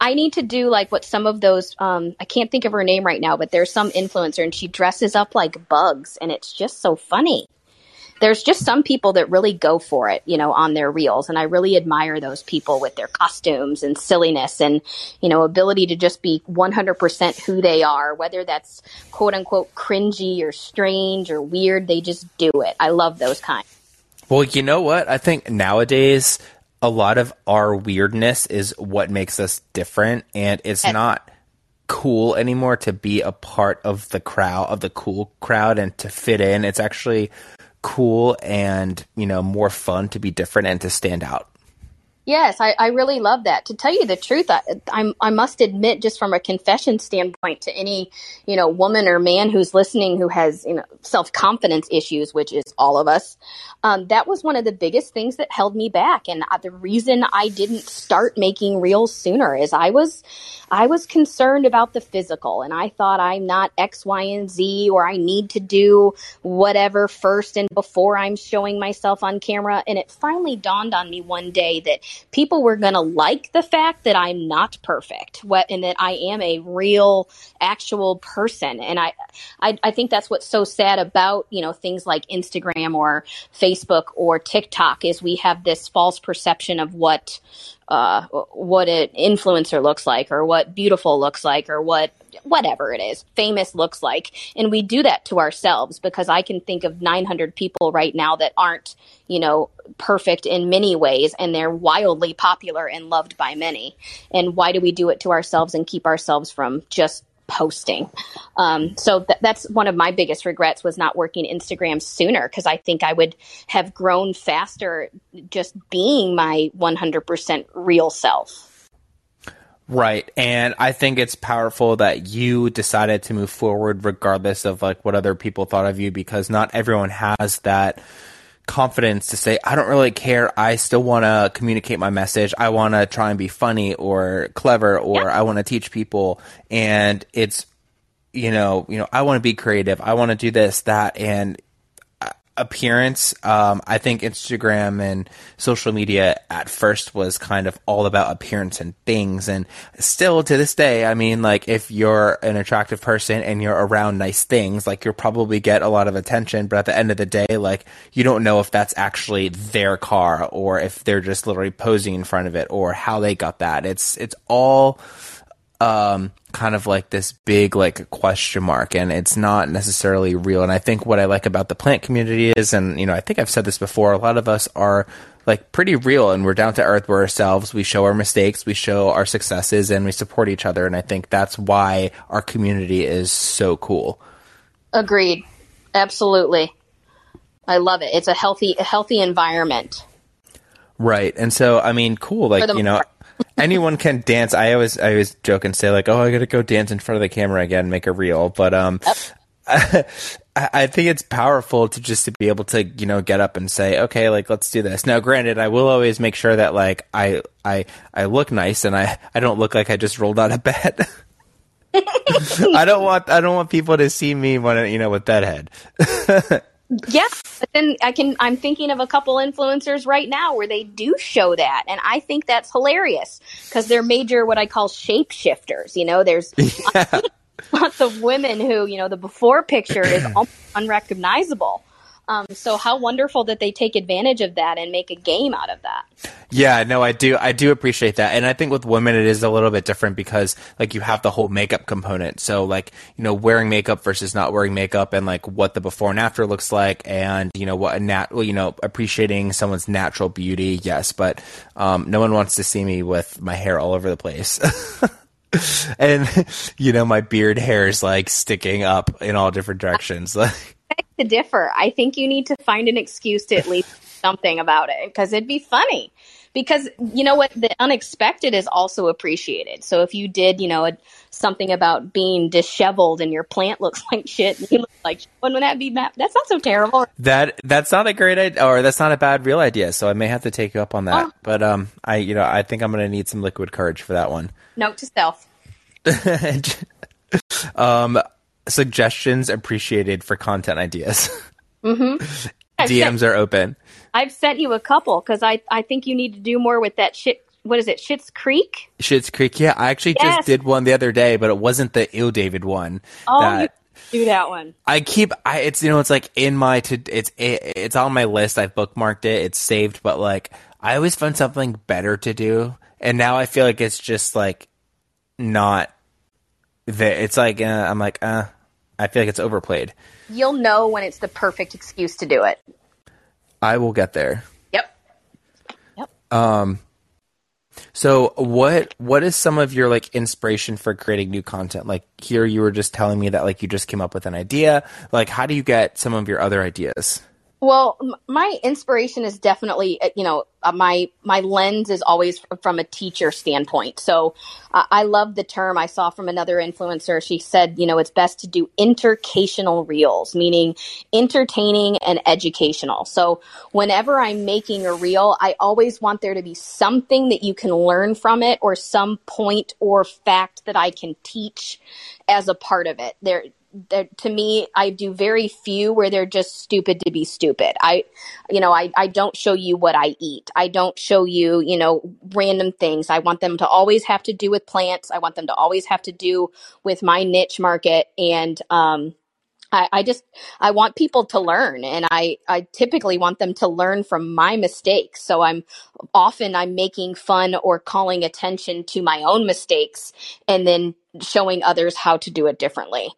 I need to do like what some of those um I can't think of her name right now, but there's some influencer and she dresses up like bugs and it's just so funny. There's just some people that really go for it, you know, on their reels and I really admire those people with their costumes and silliness and, you know, ability to just be 100% who they are, whether that's quote unquote cringy or strange or weird, they just do it. I love those kinds. Well, you know what? I think nowadays a lot of our weirdness is what makes us different and it's and- not cool anymore to be a part of the crowd of the cool crowd and to fit in. It's actually cool and you know more fun to be different and to stand out Yes, I, I really love that. To tell you the truth, I, I'm, I must admit, just from a confession standpoint, to any you know woman or man who's listening who has you know self confidence issues, which is all of us, um, that was one of the biggest things that held me back. And the reason I didn't start making reels sooner is I was I was concerned about the physical, and I thought I'm not X, Y, and Z, or I need to do whatever first and before I'm showing myself on camera. And it finally dawned on me one day that people were going to like the fact that I'm not perfect what, and that I am a real, actual person. And I, I, I think that's what's so sad about, you know, things like Instagram or Facebook or TikTok is we have this false perception of what, uh, what an influencer looks like or what beautiful looks like or what whatever it is famous looks like. And we do that to ourselves because i can think of 900 people right now that aren't you know perfect in many ways and they're wildly popular and loved by many. And why do we do it to ourselves and keep ourselves from just posting. Um, so th- that's one of my biggest regrets was not working Instagram sooner because I think I would have grown faster just being my 100% real self. Right. And I think it's powerful that you decided to move forward regardless of like what other people thought of you because not everyone has that confidence to say, I don't really care. I still want to communicate my message. I want to try and be funny or clever or yeah. I want to teach people. And it's, you know, you know, I want to be creative. I want to do this, that. And appearance. Um, I think Instagram and social media at first was kind of all about appearance and things. And still to this day, I mean, like if you're an attractive person and you're around nice things, like you'll probably get a lot of attention. But at the end of the day, like you don't know if that's actually their car or if they're just literally posing in front of it or how they got that. It's, it's all, um, kind of like this big like question mark and it's not necessarily real. And i think what i like about the plant community is and you know i think i've said this before a lot of us are like pretty real and we're down to earth we're ourselves we show our mistakes we show our successes and we support each other and i think that's why our community is so cool. Agreed. Absolutely. I love it. It's a healthy a healthy environment. Right. And so i mean cool like you know part anyone can dance. I always I always joke and say like, oh, I got to go dance in front of the camera again, and make a reel. But um, yep. I, I think it's powerful to just to be able to you know get up and say, okay, like let's do this. Now, granted, I will always make sure that like I I I look nice and I I don't look like I just rolled out of bed. I don't want I don't want people to see me when you know with that head. Yeah, but then I can. I'm thinking of a couple influencers right now where they do show that, and I think that's hilarious because they're major what I call shapeshifters. You know, there's yeah. lots of women who you know the before picture is almost unrecognizable. Um, so how wonderful that they take advantage of that and make a game out of that. Yeah, no, I do, I do appreciate that, and I think with women it is a little bit different because like you have the whole makeup component. So like you know wearing makeup versus not wearing makeup, and like what the before and after looks like, and you know what a nat, well, you know appreciating someone's natural beauty. Yes, but um, no one wants to see me with my hair all over the place. and you know my beard hair is like sticking up in all different directions like to differ. I think you need to find an excuse to at least something about it because it'd be funny. Because you know what, the unexpected is also appreciated. So if you did, you know, a, something about being disheveled and your plant looks like shit, and you look like wouldn't that be bad? That's not so terrible. That that's not a great idea, or that's not a bad real idea. So I may have to take you up on that. Oh. But um, I you know I think I'm going to need some liquid courage for that one. Note to self. um, suggestions appreciated for content ideas. Mm-hmm. DMs are open. I've sent you a couple because I, I think you need to do more with that shit. What is it? Schitt's Creek? Schitt's Creek. Yeah, I actually yes. just did one the other day, but it wasn't the ill David one. Oh, that, do that one. I keep. I it's you know it's like in my to it's it, it's on my list. I've bookmarked it. It's saved, but like I always find something better to do, and now I feel like it's just like not. There. It's like uh, I'm like uh I feel like it's overplayed. You'll know when it's the perfect excuse to do it. I will get there. Yep. Yep. Um so what what is some of your like inspiration for creating new content? Like here you were just telling me that like you just came up with an idea. Like how do you get some of your other ideas? Well, my inspiration is definitely, uh, you know, uh, my my lens is always from a teacher standpoint. So uh, I love the term I saw from another influencer. She said, you know, it's best to do intercational reels, meaning entertaining and educational. So whenever I'm making a reel, I always want there to be something that you can learn from it, or some point or fact that I can teach as a part of it. There to me i do very few where they're just stupid to be stupid. I you know I, I don't show you what i eat. I don't show you you know random things. I want them to always have to do with plants. I want them to always have to do with my niche market. And um I, I just I want people to learn and I, I typically want them to learn from my mistakes. So I'm often I'm making fun or calling attention to my own mistakes and then showing others how to do it differently.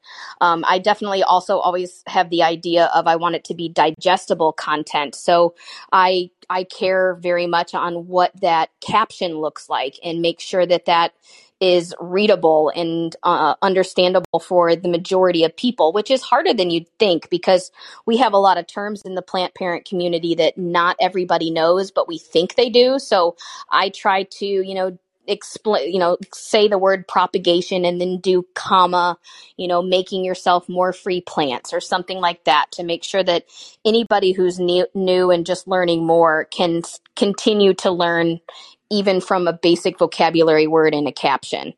Um, I definitely also always have the idea of I want it to be digestible content. So I I care very much on what that caption looks like and make sure that that is readable and uh, understandable for the majority of people, which is harder than you'd think because we have a lot of terms in the plant parent community that not everybody knows, but we think they do. So I try to, you know, explain, you know, say the word propagation and then do comma, you know, making yourself more free plants or something like that to make sure that anybody who's new, new and just learning more can continue to learn even from a basic vocabulary word in a caption.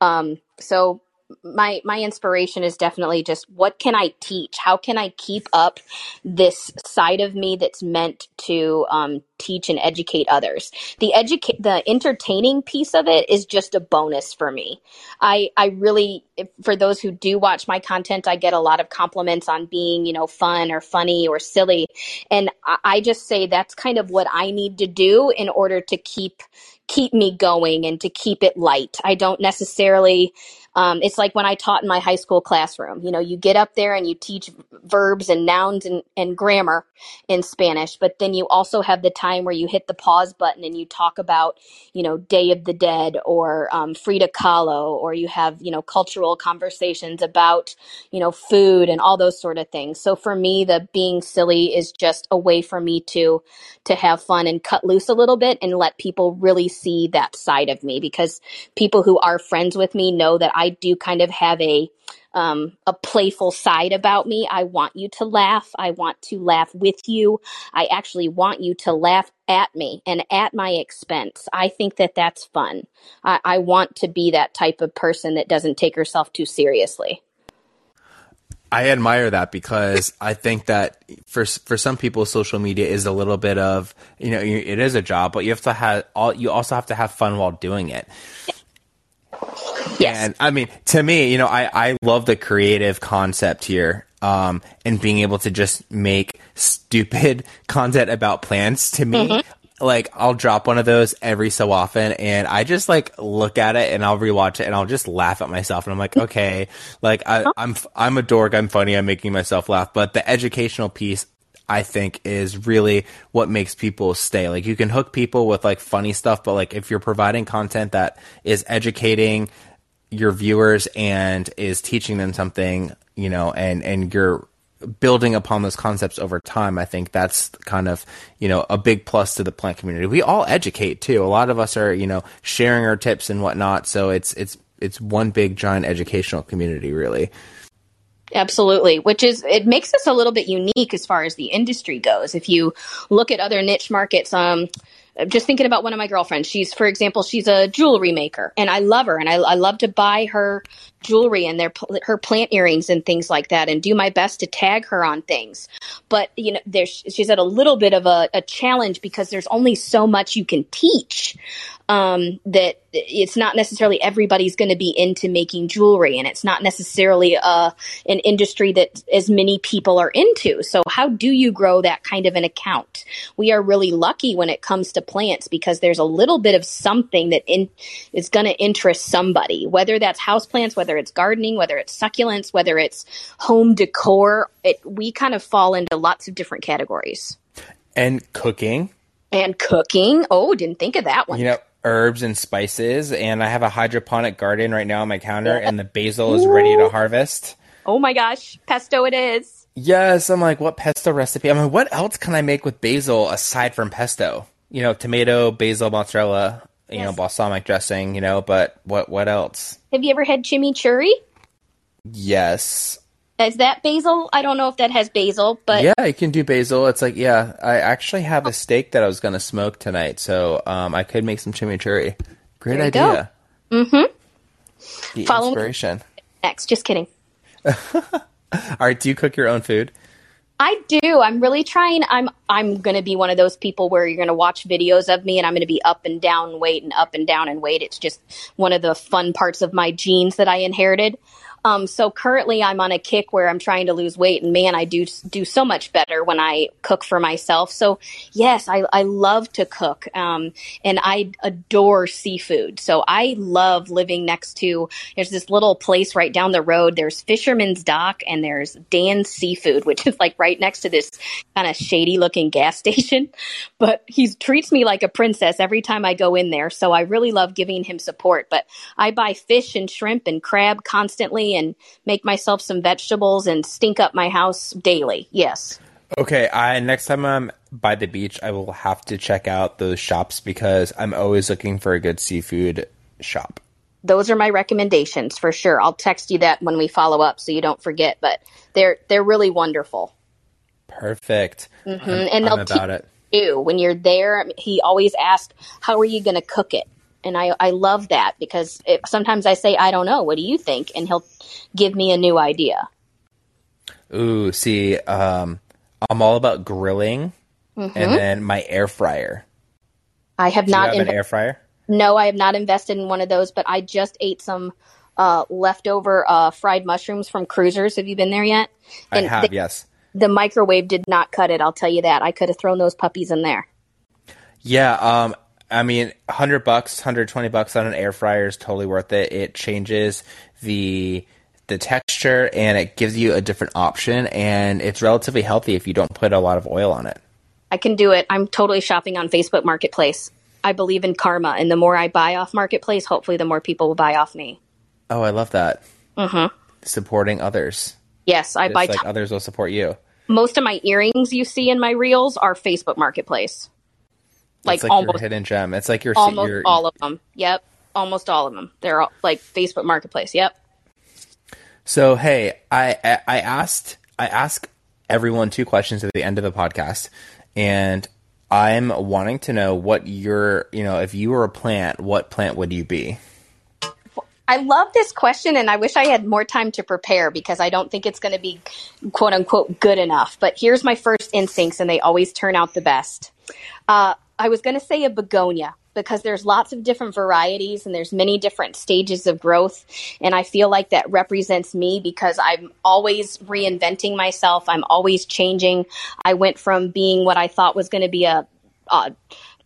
Um, so my my inspiration is definitely just what can I teach? How can I keep up this side of me that's meant to um, teach and educate others? The educate the entertaining piece of it is just a bonus for me. I I really for those who do watch my content, I get a lot of compliments on being you know fun or funny or silly, and I, I just say that's kind of what I need to do in order to keep keep me going and to keep it light. I don't necessarily um, it's like when I taught in my high school classroom. You know, you get up there and you teach verbs and nouns and, and grammar in Spanish, but then you also have the time where you hit the pause button and you talk about, you know, Day of the Dead or um, Frida Kahlo, or you have, you know, cultural conversations about, you know, food and all those sort of things. So for me, the being silly is just a way for me to to have fun and cut loose a little bit and let people really see that side of me because people who are friends with me know that I do kind of have a um, a playful side about me. I want you to laugh. I want to laugh with you. I actually want you to laugh at me and at my expense. I think that that's fun. I, I want to be that type of person that doesn't take herself too seriously. I admire that because I think that for for some people, social media is a little bit of you know it is a job, but you have to have all you also have to have fun while doing it. Yes. And I mean, to me, you know, I, I love the creative concept here. Um, and being able to just make stupid content about plants to me, mm-hmm. like I'll drop one of those every so often and I just like look at it and I'll rewatch it and I'll just laugh at myself and I'm like, okay, like I, I'm, I'm a dork. I'm funny. I'm making myself laugh. But the educational piece, I think is really what makes people stay. Like you can hook people with like funny stuff, but like if you're providing content that is educating your viewers and is teaching them something, you know, and and you're building upon those concepts over time, I think that's kind of, you know, a big plus to the plant community. We all educate too. A lot of us are, you know, sharing our tips and whatnot. So it's it's it's one big giant educational community really. Absolutely, which is it makes us a little bit unique as far as the industry goes. If you look at other niche markets, um, just thinking about one of my girlfriends. She's, for example, she's a jewelry maker, and I love her, and I, I love to buy her jewelry and their her plant earrings and things like that, and do my best to tag her on things. But you know, there's she's at a little bit of a, a challenge because there's only so much you can teach um, that it's not necessarily everybody's going to be into making jewelry and it's not necessarily uh, an industry that as many people are into. So how do you grow that kind of an account? We are really lucky when it comes to plants because there's a little bit of something that in, is going to interest somebody, whether that's houseplants, whether it's gardening, whether it's succulents, whether it's home decor. It, we kind of fall into lots of different categories. And cooking. And cooking. Oh, didn't think of that one. You know, herbs and spices, and I have a hydroponic garden right now on my counter, and the basil is Ooh. ready to harvest. Oh my gosh, pesto it is. Yes, I'm like, what pesto recipe? I mean, what else can I make with basil aside from pesto? You know, tomato, basil, mozzarella, you Yes. know, balsamic dressing, you know, but what what else? Have you ever had chimichurri? Yes. Is that basil? I don't know if that has basil, but yeah, you can do basil. It's like, yeah, I actually have a steak that I was going to smoke tonight, so um, I could make some chimichurri. Great There go. idea. Mm-hmm. The Follow- inspiration. next. Just kidding. All right, do you cook your own food? I do. I'm really trying. I'm I'm going to be one of those people where you're going to watch videos of me and I'm going to be up and down weight and up and down and weight. It's just one of the fun parts of my genes that I inherited. Um, so currently I'm on a kick where I'm trying to lose weight and man, I do do so much better when I cook for myself. So yes, I, I love to cook. Um, and I adore seafood. So I love living next to, there's this little place right down the road. There's Fisherman's Dock and there's Dan's Seafood, which is like right next to this kind of shady looking gas station. But he treats me like a princess every time I go in there. So I really love giving him support. But I buy fish and shrimp and crab constantly and make myself some vegetables and stink up my house daily. Yes. Okay, I next time I'm by the beach, I will have to check out those shops because I'm always looking for a good seafood shop. those are my recommendations for sure. I'll text you that when we follow up so you don't forget. But they're they're really wonderful. Perfect. Mm-hmm. and I'm they'll about it. You when you're there, he always asks, "How are you going to cook it?" And I I love that because it, sometimes I say, "I don't know. What do you think?" And he'll give me a new idea. Ooh, see, um, I'm all about grilling, Mm-hmm. and then my air fryer. I have Do you not have an air fryer? no, I have not invested in one of those, but I just ate some uh, leftover uh, fried mushrooms from Cruisers. Have you been there yet? I have, they- yes. the microwave did not cut it. I'll tell you that. I could have thrown those puppies in there. Yeah, um, I mean, hundred bucks, hundred twenty bucks on an air fryer is totally worth it. It changes the the texture and it gives you a different option, and it's relatively healthy if you don't put a lot of oil on it. I can do it. I'm totally shopping on Facebook Marketplace. I believe in karma, and the more I buy off Marketplace, hopefully, the more people will buy off me. Oh, I love that. Mm-hmm. Supporting others, Yes, I just buy. like t- others will support you. most of my earrings you see in my reels are Facebook Marketplace. Like, it's like almost, hidden gem. It's like your almost your, all of them. Yep, almost all of them. They're all, like Facebook Marketplace. Yep. So hey, I I I asked I ask everyone two questions at the end of the podcast, and I'm wanting to know what your you know if you were a plant, what plant would you be? I love this question, and I wish I had more time to prepare because I don't think it's going to be quote unquote good enough. But here's my first instincts, and they always turn out the best. Uh, I was going to say a begonia because there's lots of different varieties and there's many different stages of growth. And I feel like that represents me because I'm always reinventing myself. I'm always changing. I went from being what I thought was going to be a, a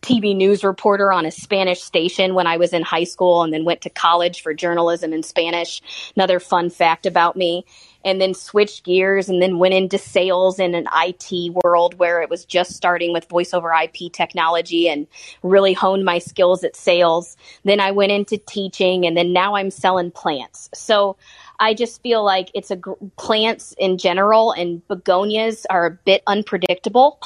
TV news reporter on a Spanish station when I was in high school and then went to college for journalism in Spanish. Another fun fact about me. And then switched gears and then went into sales in an IT world where it was just starting with voice over IP technology and really honed my skills at sales. Then I went into teaching and then now I'm selling plants. So I just feel like it's a plants in general and begonias are a bit unpredictable.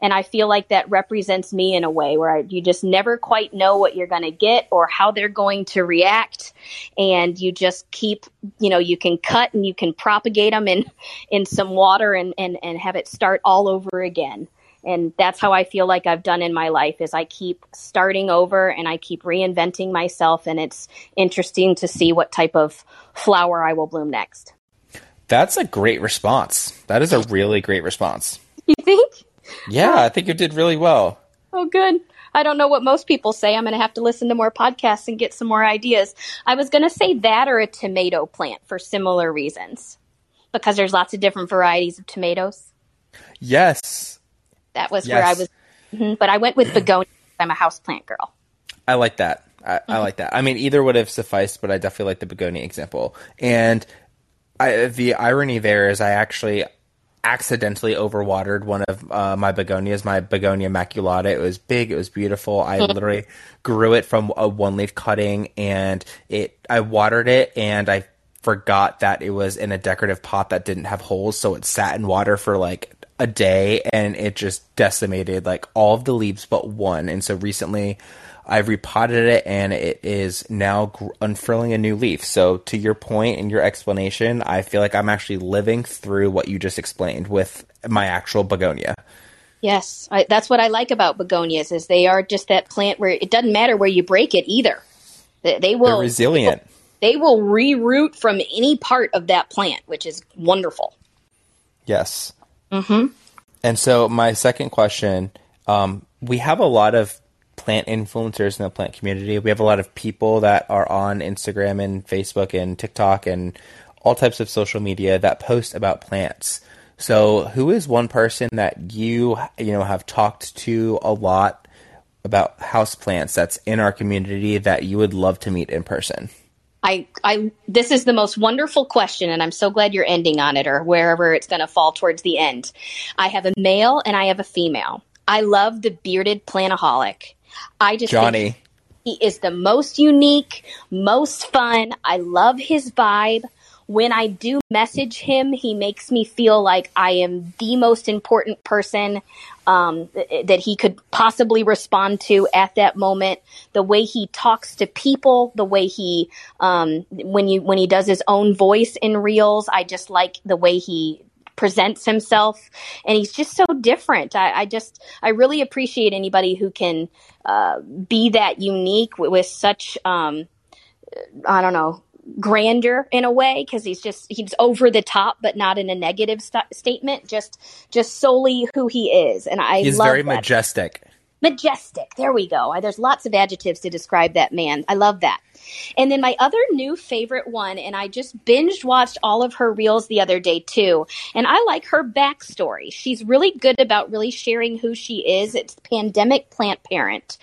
And I feel like that represents me in a way where I, you just never quite know what you're going to get or how they're going to react. And you just keep, you know, you can cut and you can propagate them in, in some water and, and, and have it start all over again. And that's how I feel like I've done in my life is I keep starting over and I keep reinventing myself. And it's interesting to see what type of flower I will bloom next. That's a great response. That is a really great response. You think? Yeah, I think you did really well. Oh, good. I don't know what most people say. I'm going to have to listen to more podcasts and get some more ideas. I was going to say that or a tomato plant for similar reasons because there's lots of different varieties of tomatoes. Yes, That was where I Yes. was. Mhm, But I went with begonia. I'm a houseplant girl. I like that. I, I like that. I mean, either would have sufficed, but I definitely like the begonia example. And I, the irony there is, I actually accidentally overwatered one of uh, my begonias, my begonia maculata. It was big, it was beautiful. I literally grew it from a one leaf cutting, and it. I watered it, and I forgot that it was in a decorative pot that didn't have holes, so it sat in water for like a day and it just decimated like all of the leaves but one. And so recently I've repotted it and it is now gr- unfurling a new leaf. So to your point and your explanation, I feel like I'm actually living through what you just explained with my actual begonia. Yes, I, that's what I like about begonias is they are just that plant where it doesn't matter where you break it either. They, they will They're resilient. They will, they will reroot from any part of that plant, which is wonderful. Yes. Mm-hmm. And so my second question, um, we have a lot of plant influencers in the plant community. We have a lot of people that are on Instagram and Facebook and TikTok and all types of social media that post about plants. So, who is one person that you you know have talked to a lot about house plants that's in our community that you would love to meet in person? I, I, this is the most wonderful question, and I'm so glad you're ending on it or wherever it's going to fall towards the end. I have a male and I have a female. I love the bearded plantaholic. I just Johnny. think he is the most unique, most fun. I love his vibe. When I do message him, he makes me feel like I am the most important person um, th- that he could possibly respond to at that moment. The way he talks to people, the way he um, when you when he does his own voice in reels, I just like the way he presents himself and he's just so different. I, I just i really appreciate anybody who can uh, be that unique with, with such um, i don't know grandeur in a way because he's just he's over the top but not in a negative st- statement just just solely who he is and i He's very that. majestic. majestic. There we go. There's lots of adjectives to describe that man. I love that and then my other new favorite one, and I just binged watched all of her reels the other day too. And I like her backstory. She's really good about really sharing who she is. It's pandemic plant parent.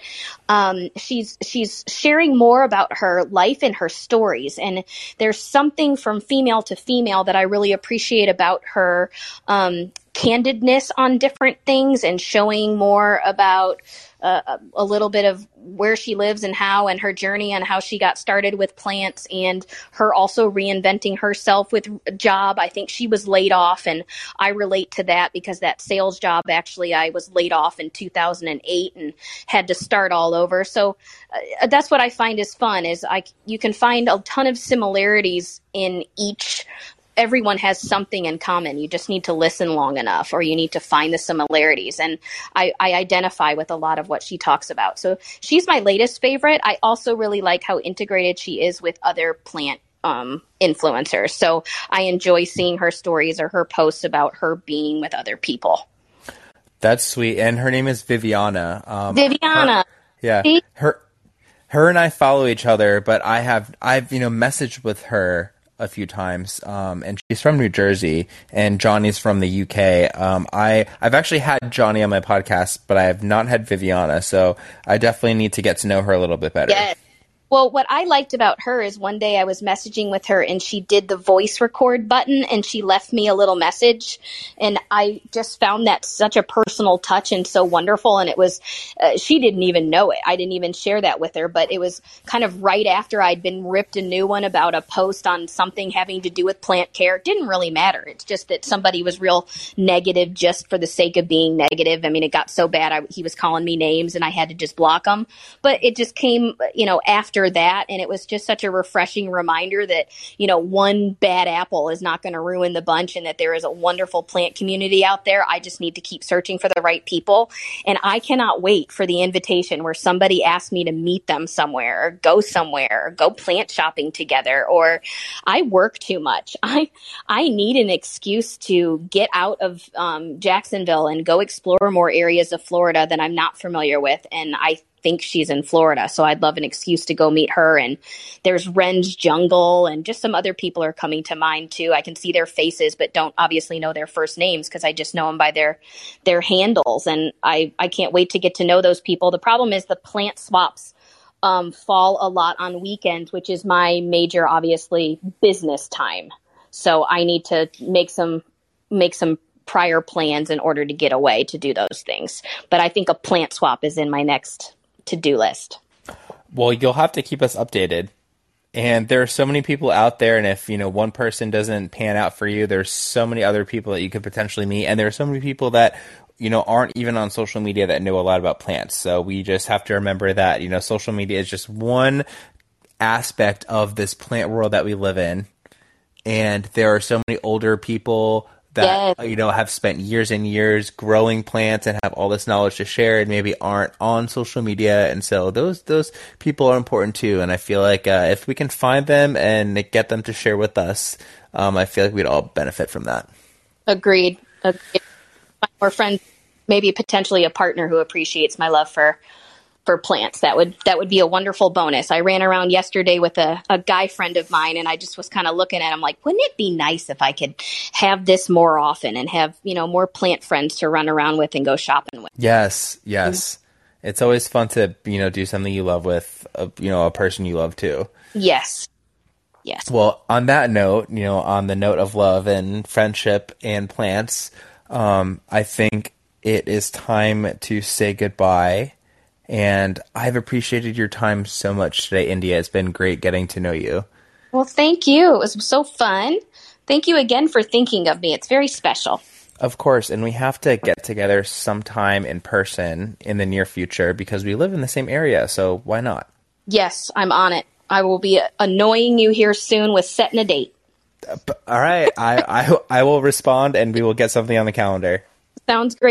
Um, she's she's sharing more about her life and her stories. And there's something from female to female that I really appreciate about her um, candidness on different things and showing more about uh, a little bit of where she lives and how and her journey and how she got started with plants and her also reinventing herself with job. I think she was laid off and I relate to that because that sales job actually I was laid off in 2008 and had to start all over. So uh, that's what I find is fun is I you can find a ton of similarities in each everyone has something in common. You just need to listen long enough or you need to find the similarities. And I, I, identify with a lot of what she talks about. So she's my latest favorite. I also really like how integrated she is with other plant um, influencers. So I enjoy seeing her stories or her posts about her being with other people. That's sweet. And her name is Viviana. Um, Viviana. her- yeah. Her her and I follow each other, but I have I've you know messaged with her a few times, um, and she's from New Jersey, and Johnny's from the UK. Um, I I've actually had Johnny on my podcast, but I have not had Viviana, so I definitely need to get to know her a little bit better. Yes. Well, what I liked about her is one day I was messaging with her and she did the voice record button and she left me a little message. And I just found that such a personal touch and so wonderful. And it was, uh, she didn't even know it. I didn't even share that with her, but it was kind of right after I'd been ripped a new one about a post on something having to do with plant care. It didn't really matter. It's just that somebody was real negative just for the sake of being negative. I mean, it got so bad. I, he was calling me names and I had to just block him. But it just came, you know, after that. And it was just such a refreshing reminder that, you know, one bad apple is not going to ruin the bunch and that there is a wonderful plant community out there. I just need to keep searching for the right people. And I cannot wait for the invitation where somebody asks me to meet them somewhere or go somewhere or go plant shopping together or I work too much. I, I need an excuse to get out of um, Jacksonville and go explore more areas of Florida that I'm not familiar with. And I think she's in Florida. So I'd love an excuse to go meet her. And there's Wren's Jungle and just some other people are coming to mind too. I can see their faces, but don't obviously know their first names because I just know them by their, their handles. And I, I can't wait to get to know those people. The problem is the plant swaps um, fall a lot on weekends, which is my major, obviously, business time. So I need to make some, make some prior plans in order to get away to do those things. But I think a plant swap is in my next to do list. Well, you'll have to keep us updated. And there are so many people out there, and if you know one person doesn't pan out for you, there's so many other people that you could potentially meet, and there are so many people that you know aren't even on social media that know a lot about plants. So we just have to remember that you know social media is just one aspect of this plant world that we live in, and there are so many older people that yes. you know have spent years and years growing plants and have all this knowledge to share and maybe aren't on social media and so those those people are important too and i feel like uh, if we can find them and get them to share with us um, i feel like we'd all benefit from that agreed, agreed. more friends maybe potentially a partner who appreciates my love for for plants. That would that would be a wonderful bonus. I ran around yesterday with a, a guy friend of mine and I just was kind of looking at him like, wouldn't it be nice if I could have this more often and have, you know, more plant friends to run around with and go shopping with. Yes, yes. Mm-hmm. It's always fun to, you know, do something you love with a, you know, a person you love too. Yes. Yes. Well, on that note, you know, on the note of love and friendship and plants, um, I think it is time to say goodbye. And I've appreciated your time so much today, India. It's been great getting to know you. Well, thank you. It was so fun. Thank you again for thinking of me. It's very special. Of course, and we have to get together sometime in person in the near future because we live in the same area, so why not? Yes, I'm on it. I will be annoying you here soon with setting a date. Uh, all right, I, I I will respond and we will get something on the calendar. Sounds great.